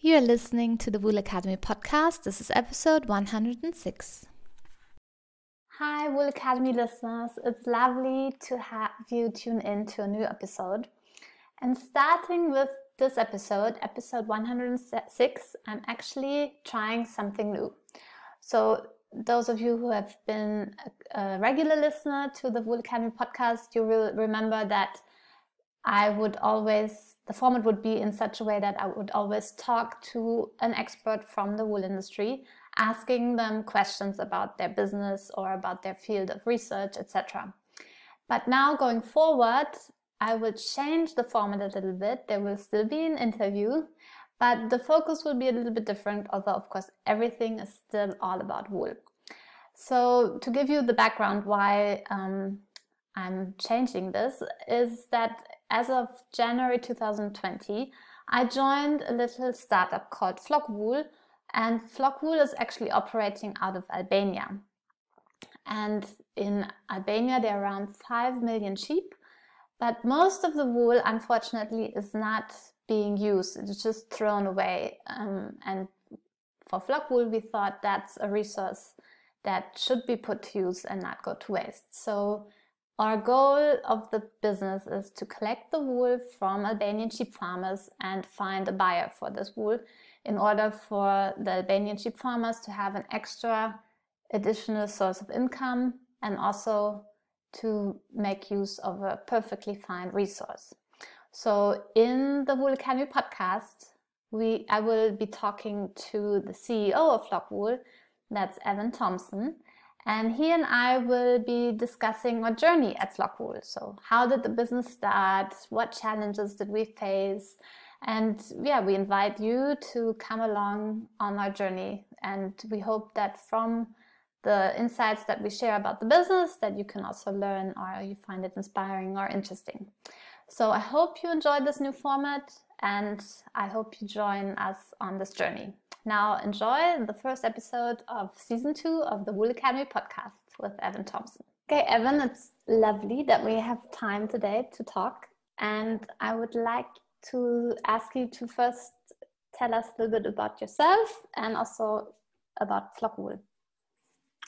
You are listening to the Wool Academy podcast. This is episode 106. Hi, Wool Academy listeners. It's lovely to have you tune in to a new episode. And starting with this episode, episode 106, I'm actually trying something new. So, those of you who have been a regular listener to the Wool Academy podcast, you will remember that I would always the format would be in such a way that I would always talk to an expert from the wool industry, asking them questions about their business or about their field of research, etc. But now going forward, I will change the format a little bit. There will still be an interview, but the focus will be a little bit different, although, of course, everything is still all about wool. So, to give you the background why um, I'm changing this, is that as of January 2020, I joined a little startup called Flockwool, and Flockwool is actually operating out of Albania. And in Albania, there are around 5 million sheep, but most of the wool, unfortunately, is not being used. It's just thrown away. Um, and for Flockwool, we thought that's a resource that should be put to use and not go to waste. So our goal of the business is to collect the wool from Albanian sheep farmers and find a buyer for this wool in order for the Albanian sheep farmers to have an extra additional source of income and also to make use of a perfectly fine resource. So in the Wool Academy podcast, we I will be talking to the CEO of Flockwool, that's Evan Thompson, and he and I will be discussing our journey at Flockwool. So, how did the business start? What challenges did we face? And yeah, we invite you to come along on our journey. And we hope that from the insights that we share about the business, that you can also learn or you find it inspiring or interesting. So I hope you enjoyed this new format and I hope you join us on this journey. Now, enjoy the first episode of season two of the Wool Academy podcast with Evan Thompson. Okay, Evan, it's lovely that we have time today to talk. And I would like to ask you to first tell us a little bit about yourself and also about Flockwool.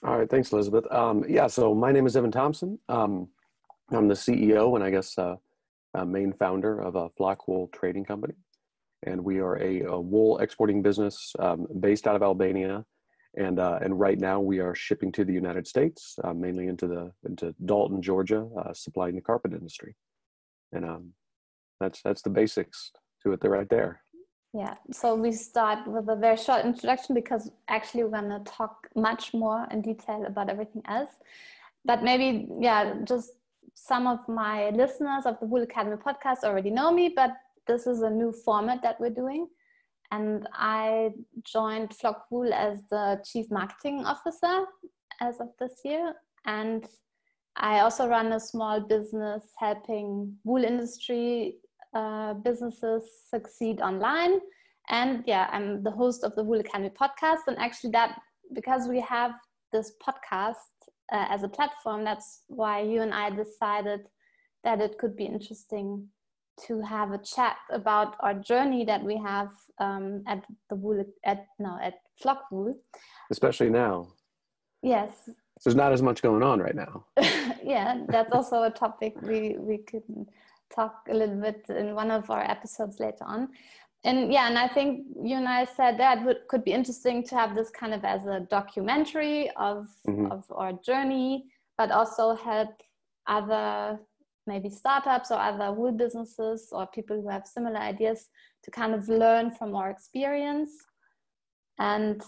All right, thanks, Elizabeth. Um, yeah, so my name is Evan Thompson. Um, I'm the CEO and I guess uh, main founder of a Flockwool trading company and we are a, a wool exporting business um, based out of Albania. And, uh, and right now we are shipping to the United States, uh, mainly into the into Dalton, Georgia, uh, supplying the carpet industry. And um, that's that's the basics to it. They're right there. Yeah. So we start with a very short introduction because actually we're gonna talk much more in detail about everything else. But maybe yeah, just some of my listeners of the Wool Academy podcast already know me, but this is a new format that we're doing. And I joined Flockwool as the chief marketing officer as of this year. And I also run a small business helping wool industry uh, businesses succeed online. And yeah, I'm the host of the Wool Academy podcast. And actually, that because we have this podcast uh, as a platform, that's why you and I decided that it could be interesting to have a chat about our journey that we have um, at the wool at no at Flockwool. Especially now. Yes. So there's not as much going on right now. yeah, that's also a topic we we could talk a little bit in one of our episodes later on. And yeah, and I think you and I said that would, could be interesting to have this kind of as a documentary of mm-hmm. of our journey, but also help other maybe startups or other wool businesses or people who have similar ideas to kind of learn from our experience. And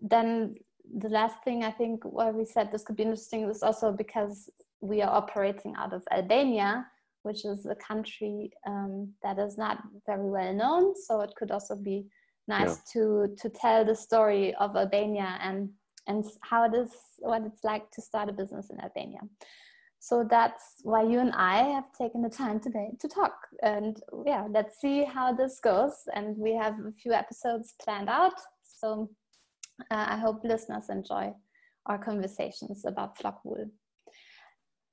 then the last thing I think why we said this could be interesting is also because we are operating out of Albania, which is a country um, that is not very well known. So it could also be nice yeah. to to tell the story of Albania and and how it is what it's like to start a business in Albania. So that's why you and I have taken the time today to talk. And yeah, let's see how this goes. And we have a few episodes planned out. So uh, I hope listeners enjoy our conversations about Flockwool.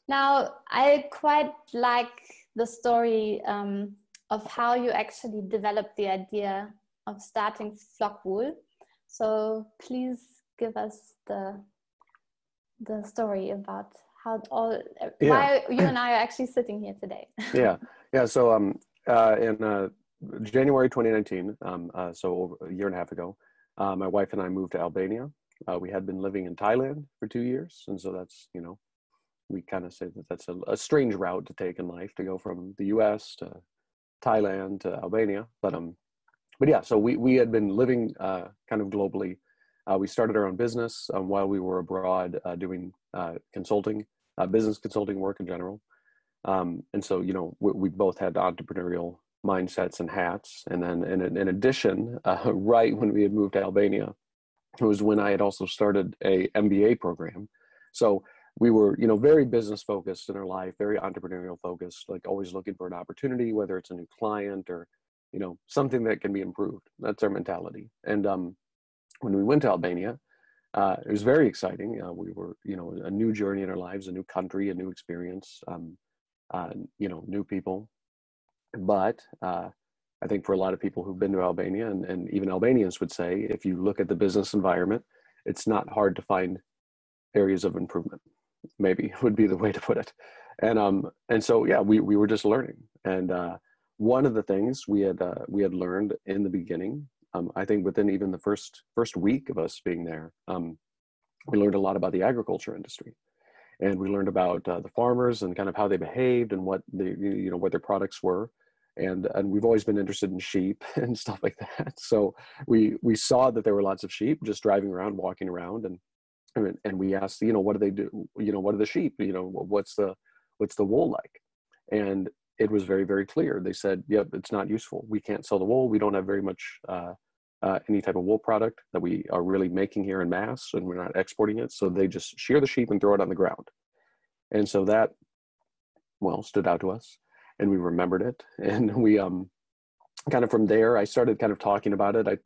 Now, I quite like the story um, of how you actually developed the idea of starting Flockwool. So please give us the the story about how all yeah. why you and I are actually sitting here today. yeah, yeah. So um, uh, in uh, January 2019, um, uh, so a year and a half ago, uh, my wife and I moved to Albania. Uh, we had been living in Thailand for two years, and so that's you know, we kind of say that that's a, a, strange route to take in life to go from the U.S. to Thailand to Albania. But um, but yeah, so we we had been living uh, kind of globally. Uh, we started our own business um, while we were abroad uh, doing uh, consulting, uh, business consulting work in general. Um, and so you know we, we both had entrepreneurial mindsets and hats. And then in, in addition, uh, right when we had moved to Albania, it was when I had also started a MBA program. So we were, you know, very business focused in our life, very entrepreneurial focused, like always looking for an opportunity, whether it's a new client or, you know, something that can be improved. That's our mentality. And um, when we went to Albania, uh, it was very exciting. Uh, we were, you know, a new journey in our lives, a new country, a new experience, um, uh, you know, new people, but uh, I think for a lot of people who've been to Albania, and, and even Albanians would say, if you look at the business environment, it's not hard to find areas of improvement. Maybe would be the way to put it. And um and so yeah, we we were just learning. And uh, one of the things we had uh, we had learned in the beginning, um, I think within even the first first week of us being there, um, we learned a lot about the agriculture industry. And we learned about uh, the farmers and kind of how they behaved and what the you know what their products were. And and we've always been interested in sheep and stuff like that. So we we saw that there were lots of sheep just driving around walking around. And and we asked you know what do they do? You know what are the sheep? You know what's the what's the wool like? And it was very very clear. They said yep it's not useful. We can't sell the wool. We don't have very much uh, uh, any type of wool product that we are really making here in mass and we're not exporting it. So they just shear the sheep and throw it on the ground. And so that well stood out to us and we remembered it. And we um kind of from there i started kind of talking about it. I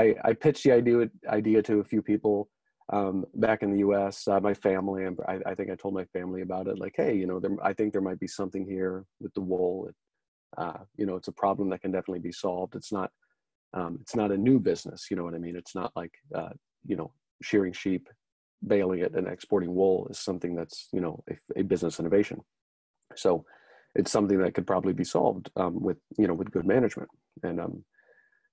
i, I pitched the idea idea to a few people um, back in the us uh, my family and I, I, think i told my family about it like hey you know there, i think there might be something here with the wool uh, you know it's a problem that can definitely be solved. It's not um, it's not a new business you know what i mean? It's not like uh, you know shearing sheep baling it and exporting wool is something that's you know a, a business innovation. So it's something that could probably be solved um, with you know with good management. And um,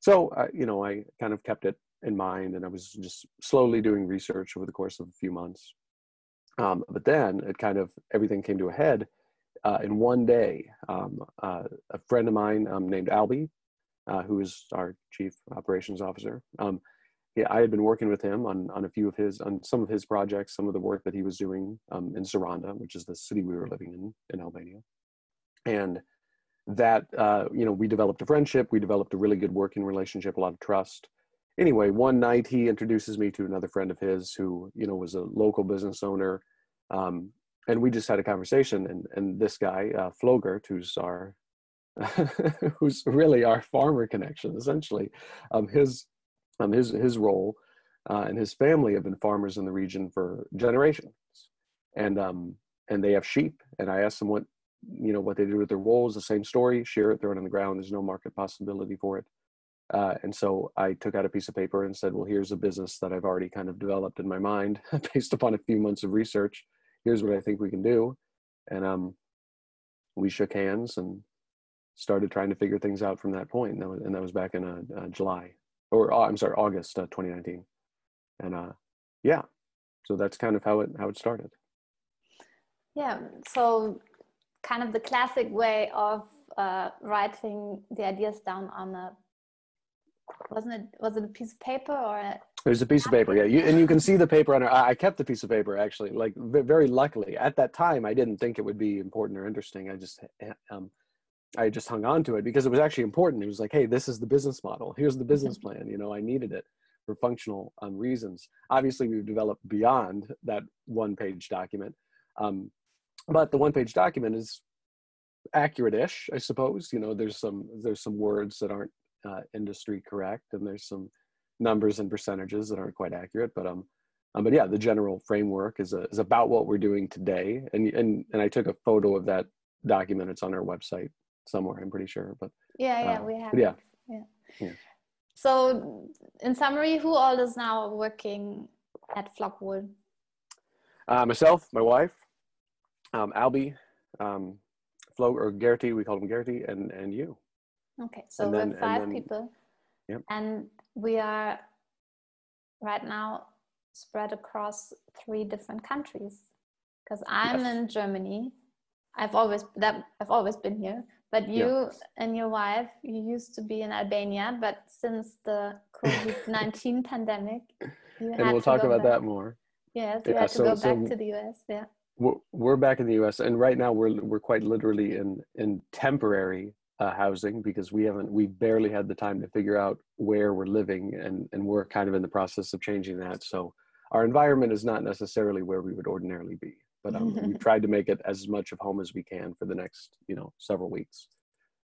so uh, you know i kind of kept it in mind and i was just slowly doing research over the course of a few months. Um, but then it kind of everything came to a head uh, in one day. Um, uh, a friend of mine um, named albie uh, who is our chief operations officer um, yeah, I had been working with him on on a few of his on some of his projects, some of the work that he was doing um, in Saranda, which is the city we were living in in Albania. And that uh, you know we developed a friendship we developed a really good working relationship a lot of trust. Anyway one night he introduces me to another friend of his who you know was a local business owner um, and we just had a conversation and and this guy uh, flogert who's our who's really our farmer connection essentially um, his um, his his role uh, and his family have been farmers in the region for generations. And um and they have sheep and i asked him what you know what they do with their wool is the same story shear it throw it on the ground there's no market possibility for it. Uh, and so i took out a piece of paper and said well here's a business that i've already kind of developed in my mind based upon a few months of research. Here's what i think we can do. And um, we shook hands and started trying to figure things out from that point. And that was, and that was back in uh, uh, july or uh, i'm sorry august uh, 2019 and uh, yeah. So that's kind of how it how it started. Yeah. So kind of the classic way of uh, writing the ideas down on a wasn't it was it a piece of paper or a there's a piece of paper yeah. You, and you can see the paper on it i kept the piece of paper actually like very luckily. At that time i didn't think it would be important or interesting. I just um, i just hung on to it because it was actually important. It was like hey this is the business model. Here's the business mm-hmm. plan. You know i needed it for functional um, reasons. Obviously we've developed beyond that one page document um, but the one page document is accurate-ish i suppose. You know there's some there's some words that aren't uh, industry correct and there's some numbers and percentages that aren't quite accurate but um, um but yeah the general framework is, a, is about what we're doing today. And and and i took a photo of that document. It's on our website somewhere i'm pretty sure but yeah yeah uh, we have yeah. yeah. Yeah. So in summary, who all is now working at flockwool? Uh, myself, my wife, um, Albie, um, Flo or Gertie, we call him Gertie, and and you. Okay, so we're five then, people. Yep. And we are right now spread across three different countries. Because I'm yes. in germany i've always that i've always been here but you yeah. and your wife you used to be in albania but since the covid-19 pandemic you and we'll talk about back. that more yes you yeah, had to so, go so back to the us yeah we're, we're back in the us and right now we're we're quite literally in in temporary uh, housing because we haven't we barely had the time to figure out where we're living and and we're kind of in the process of changing that. So our environment is not necessarily where we would ordinarily be but um, we tried to make it as much of home as we can for the next you know several weeks.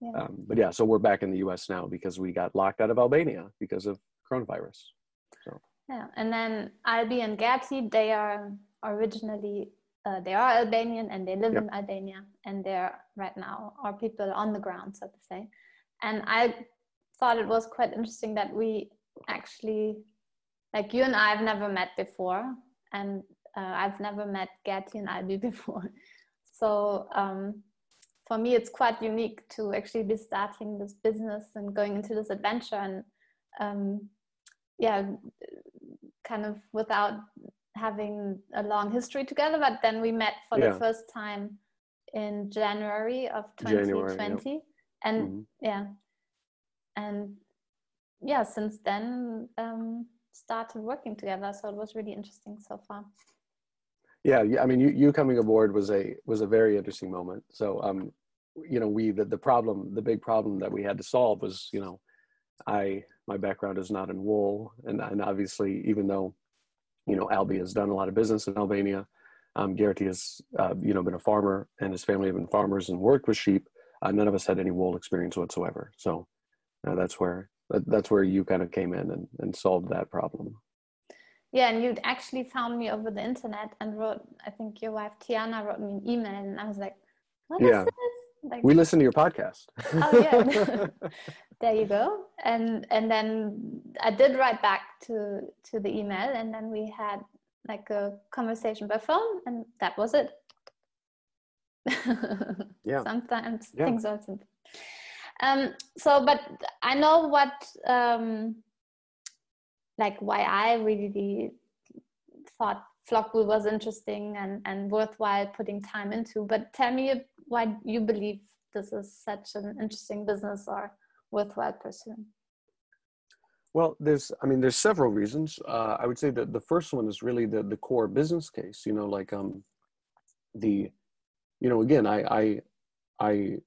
Yeah. Um, but yeah so we're back in the us now because we got locked out of albania because of coronavirus so. Yeah and then albi and gertie they are originally uh, they are albanian and they live yep. in albania and they're right now are people on the ground so to say and i thought it was quite interesting that we actually like you and i have never met before and uh, I've never met Gertie and Albi before. So um, for me, it's quite unique to actually be starting this business and going into this adventure and um, yeah, kind of without having a long history together. But then we met for yeah. the first time in January of 2020. January, And mm-hmm. yeah, and yeah, since then um, started working together. So it was really interesting so far yeah, yeah. I mean, you, you coming aboard was a was a very interesting moment. So, um, you know, we the, the problem, the big problem that we had to solve was, you know, I my background is not in wool, and and obviously, even though, you know, Albie has done a lot of business in Albania, um, Gertie has, uh, you know, been a farmer, and his family have been farmers and worked with sheep. Uh, none of us had any wool experience whatsoever. So, uh, that's where that, that's where you kind of came in and, and solved that problem. Yeah, and you actually found me over the internet and wrote, I think your wife Tiana wrote me an email, and I was like, what yeah. is this? Like, we listen to your podcast. oh yeah, there you go. And and then I did write back to to the email, and then we had like a conversation by phone, and that was it. yeah. Sometimes yeah. things are simple. Um, so, but I know what um, like why I really thought Flockwool was interesting and, and worthwhile putting time into. But tell me why you believe this is such an interesting business or worthwhile pursuing. Well, there's, I mean, there's several reasons. Uh, I would say that the first one is really the the core business case. You know, like um, the, you know, again, I I I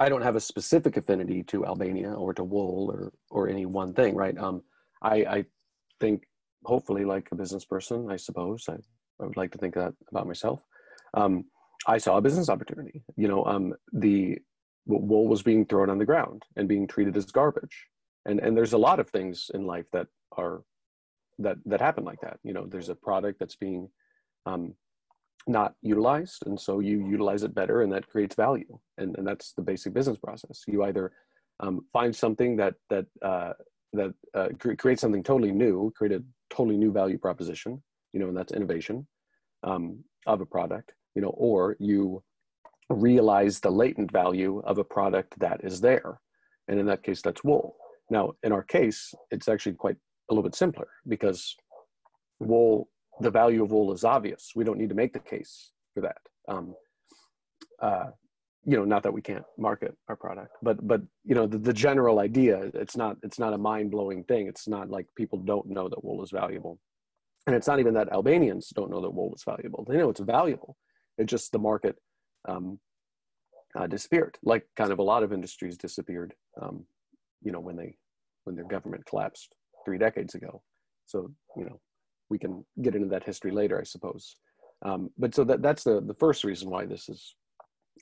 I don't have a specific affinity to Albania or to wool or or any one thing, right? Um, I, I think hopefully like a business person, I suppose I, I would like to think that about myself. Um, I saw a business opportunity. You know, um, the wool was being thrown on the ground and being treated as garbage, and and there's a lot of things in life that are that that happen like that. You know, there's a product that's being um, not utilized, and so you utilize it better, and that creates value, and and that's the basic business process. You either um, find something that that uh, that uh, create something totally new, create a totally new value proposition, you know, and that's innovation um, of a product, you know, or you realize the latent value of a product that is there. And in that case, that's wool. Now, in our case, it's actually quite a little bit simpler because wool, the value of wool is obvious. We don't need to make the case for that. Um, uh, you know not that we can't market our product but but you know the, the general idea it's not it's not a mind-blowing thing it's not like people don't know that wool is valuable and it's not even that albanians don't know that wool is valuable they know it's valuable it's just the market um, uh, disappeared like kind of a lot of industries disappeared um, you know when they when their government collapsed three decades ago so you know we can get into that history later i suppose um, but so that that's the the first reason why this is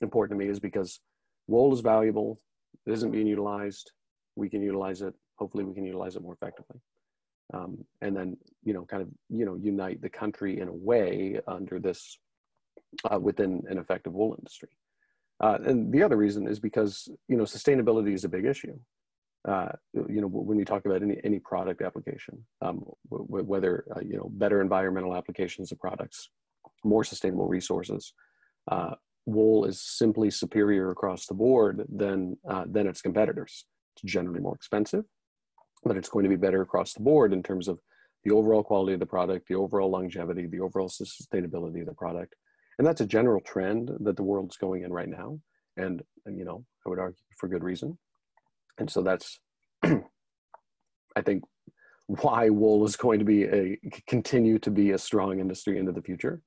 important to me is because wool is valuable. It isn't being utilized. We can utilize it. Hopefully, we can utilize it more effectively. Um, and then, you know, kind of, you know, unite the country in a way under this uh, within an effective wool industry. Uh, and the other reason is because, you know, sustainability is a big issue. uh, you know, when we talk about any any product application, um, whether uh, you know better environmental applications of products, more sustainable resources, uh, wool is simply superior across the board than uh, than its competitors. It's generally more expensive, but it's going to be better across the board in terms of the overall quality of the product, the overall longevity, the overall sustainability of the product, and that's a general trend that the world's going in right now. And, and you know, I would argue for good reason. And so that's, I think, why wool is going to be a continue to be a strong industry into the future.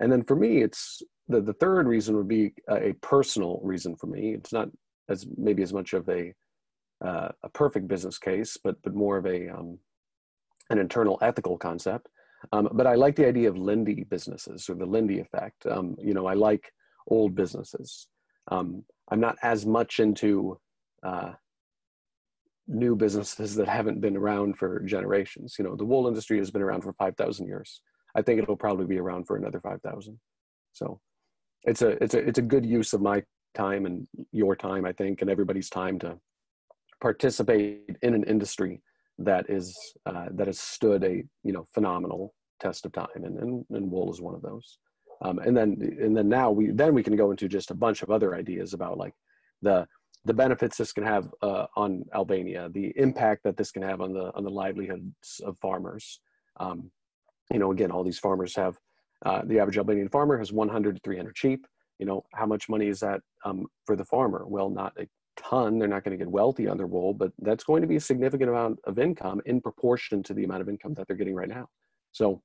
And then for me, it's the, the third reason would be a, a personal reason for me. It's not as maybe as much of a uh, a perfect business case, but but more of a um, an internal ethical concept. Um, but I like the idea of Lindy businesses or the Lindy effect. Um, you know, I like old businesses. Um, I'm not as much into uh, new businesses that haven't been around for generations. You know, the wool industry has been around for 5,000 years. I think it'll probably be around for another 5,000. So it's a, it's a, it's a good use of my time and your time, I think, and everybody's time to participate in an industry that is, uh, that has stood a, you know, phenomenal test of time. And, and, and wool is one of those. Um, and then, and then now we, then we can go into just a bunch of other ideas about like the, the benefits this can have uh, on Albania, the impact that this can have on the on the livelihoods of farmers. Um, you know, again, all these farmers have uh, the average Albanian farmer has 100 to 300 sheep. You know, how much money is that um, for the farmer? Well, not a ton. They're not going to get wealthy on their wool, but that's going to be a significant amount of income in proportion to the amount of income that they're getting right now. So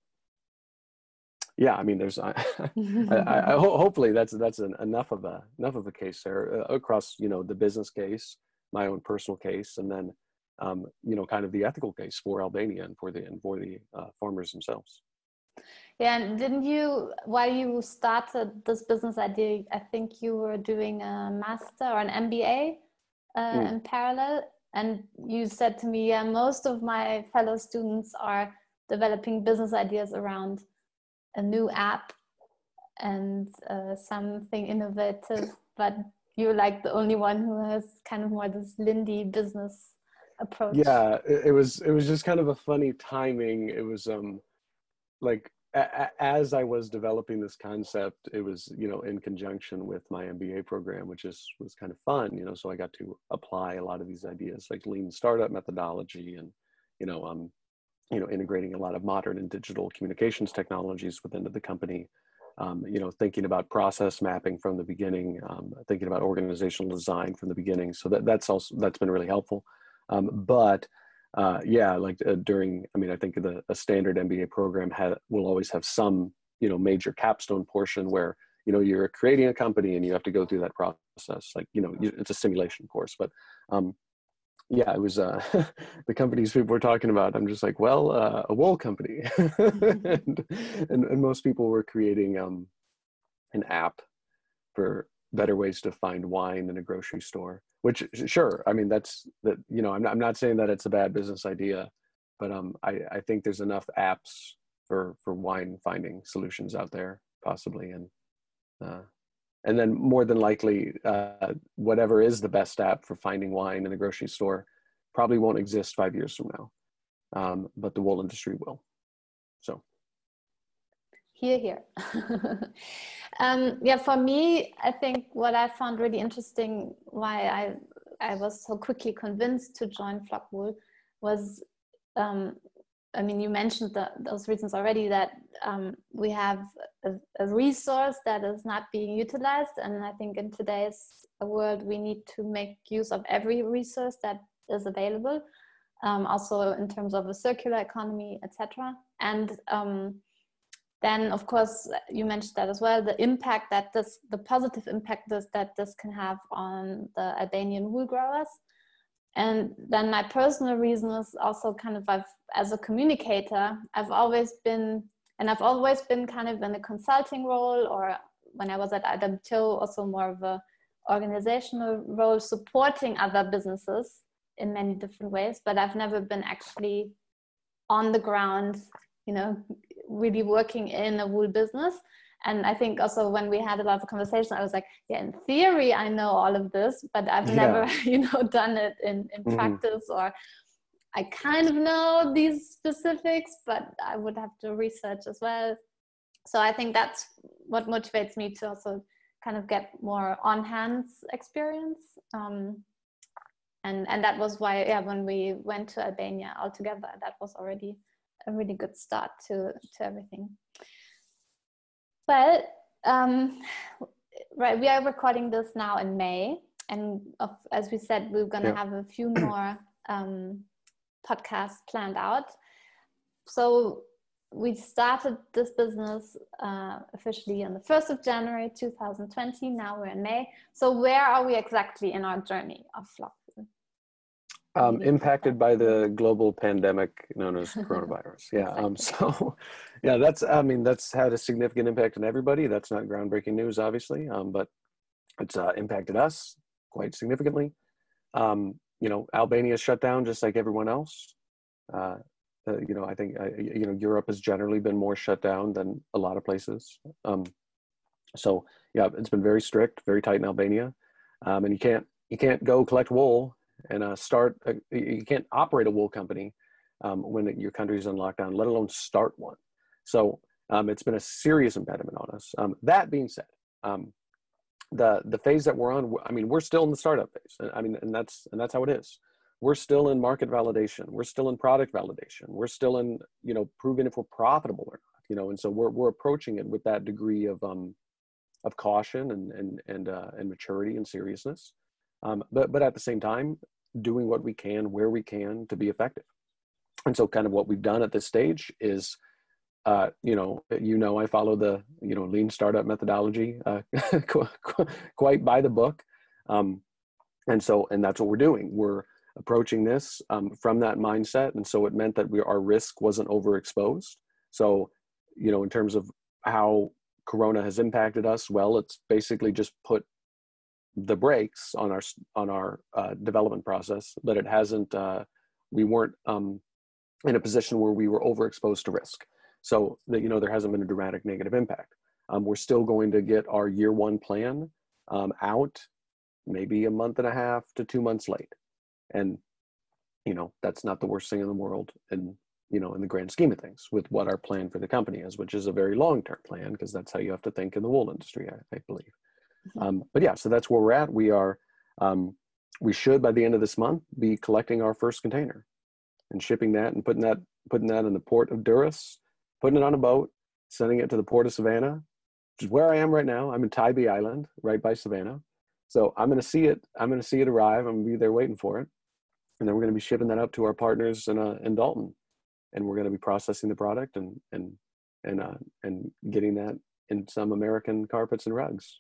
yeah i mean there's I, I, I, hopefully that's that's an, enough of a enough of a case there uh, across you know the business case my own personal case and then um, you know kind of the ethical case for albania and for the and for the uh, farmers themselves yeah and didn't you while you started this business idea i think you were doing a master or an mba uh, mm. in parallel and you said to me yeah most of my fellow students are developing business ideas around a new app and uh, something innovative, but you're like the only one who has kind of more this Lindy business approach. Yeah, it, it was it was just kind of a funny timing. It was um like as I was developing this concept, it was you know in conjunction with my MBA program, which is was kind of fun. You know, so I got to apply a lot of these ideas like lean startup methodology and you know um you know, integrating a lot of modern and digital communications technologies within the company. Um, you know, thinking about process mapping from the beginning, um, thinking about organizational design from the beginning. So that that's also that's been really helpful. Um, but uh, yeah, like uh, during, I mean, I think the a standard MBA program had will always have some you know major capstone portion where you know you're creating a company and you have to go through that process. Like you know, it's a simulation course, but um, yeah, it was uh, the companies people were talking about. I'm just like, well, uh, a wool company, and, and, and most people were creating um, an app for better ways to find wine in a grocery store. Which, sure, I mean that's that. You know, I'm not, I'm not saying that it's a bad business idea, but um, I I think there's enough apps for for wine finding solutions out there possibly, and uh, and then more than likely uh, whatever is the best app for finding wine in a grocery store probably won't exist five years from now um, but the wool industry will so here here um, yeah for me i think what i found really interesting why i i was so quickly convinced to join flockwool was um, I mean, you mentioned the, those reasons already that um, we have a, a, resource that is not being utilized. And I think in today's world, we need to make use of every resource that is available, um, also in terms of a circular economy, etc. And um, then, of course, you mentioned that as well, the impact that this, the positive impact this, that this can have on the Albanian wool growers. And then my personal reason is also kind of I've as a communicator, I've always been, and I've always been kind of in a consulting role, or when I was at Adaptil, also more of a organizational role, supporting other businesses in many different ways. But I've never been actually on the ground, you know, really working in a wool business. and I think also when we had a lot of conversation, I was like, yeah, in theory, I know all of this, but I've yeah. never, you know, done it in, in mm-hmm. practice or I kind of know these specifics, but I would have to research as well. So I think that's what motivates me to also kind of get more on hands experience. Um, and, and that was why, yeah, when we went to Albania all together, that was already a really good start to, to everything. Well, um, right, we are recording this now in May, and of, as we said, we're going to yeah. have a few more um, podcasts planned out. So we started this business uh, officially on the 1st of January 2020. Now we're in May. So where are we exactly in our journey of Flock? Um, impacted by the global pandemic known as coronavirus. Yeah. Um, so, yeah, that's, I mean, that's had a significant impact on everybody. That's not groundbreaking news, obviously, um, but it's uh, impacted us quite significantly. Um, you know, Albania shut down just like everyone else. Uh, uh, you know, I think, uh, you know, Europe has generally been more shut down than a lot of places. Um, so, yeah, it's been very strict, very tight in Albania. Um, and you can't, you can't go collect wool and uh, start a, you can't operate a wool company um, when your country's in lockdown let alone start one. So um, it's been a serious impediment on us. Um, that being said um, the the phase that we're on i mean we're still in the startup phase i mean and that's and that's how it is. We're still in market validation. We're still in product validation. We're still in you know proving if we're profitable or not you know and so we're, we're approaching it with that degree of um of caution and and and uh, and maturity and seriousness um, but but at the same time doing what we can where we can to be effective. And so kind of what we've done at this stage is uh, you know you know i follow the you know lean startup methodology uh, quite by the book. Um, and so and that's what we're doing. We're approaching this um, from that mindset. And so it meant that we our risk wasn't overexposed. So you know in terms of how corona has impacted us well it's basically just put the brakes on our on our uh, development process, but it hasn't. Uh, we weren't um, in a position where we were overexposed to risk, so that you know there hasn't been a dramatic negative impact. Um, we're still going to get our year one plan um, out, maybe a month and a half to two months late, and you know that's not the worst thing in the world, and you know in the grand scheme of things with what our plan for the company is, which is a very long term plan because that's how you have to think in the wool industry, I, I believe. Mm-hmm. Um, but yeah, so that's where we're at. We are, um, we should by the end of this month be collecting our first container and shipping that and putting that putting that in the port of Durrës, putting it on a boat, sending it to the port of Savannah, which is where I am right now. I'm in Tybee Island, right by Savannah. So I'm going to see it. I'm going to see it arrive. I'm going to be there waiting for it, and then we're going to be shipping that up to our partners in uh, in Dalton, and we're going to be processing the product and and and uh, and getting that in some American carpets and rugs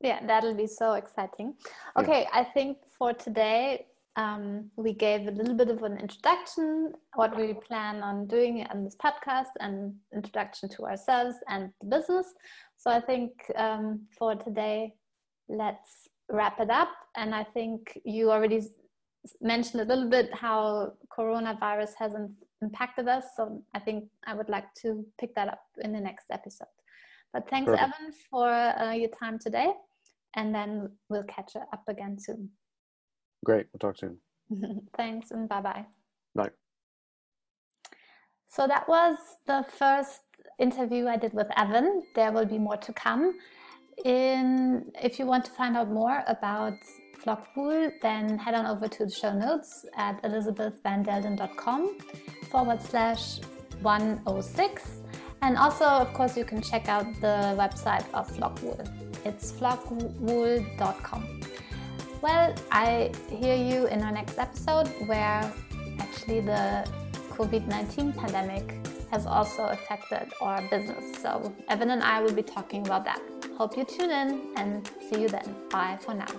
yeah that'll be so exciting okay yeah. i think for today um, we gave a little bit of an introduction what we plan on doing in this podcast and introduction to ourselves and the business so i think um, for today let's wrap it up and i think you already mentioned a little bit how coronavirus hasn't impacted us so i think i would like to pick that up in the next episode but thanks, Perfect. Evan, for uh, your time today. And then we'll catch up again soon. Great. We'll talk soon. thanks and bye bye. Bye. So that was the first interview I did with Evan. There will be more to come. In, if you want to find out more about Flockwool, then head on over to the show notes at elizabethvandelden.com forward slash 106 and also, of course, you can check out the website of Flockwool. It's flockwool.com. Well, I hear you in our next episode where actually the COVID 19 pandemic has also affected our business. So, Evan and I will be talking about that. Hope you tune in and see you then. Bye for now.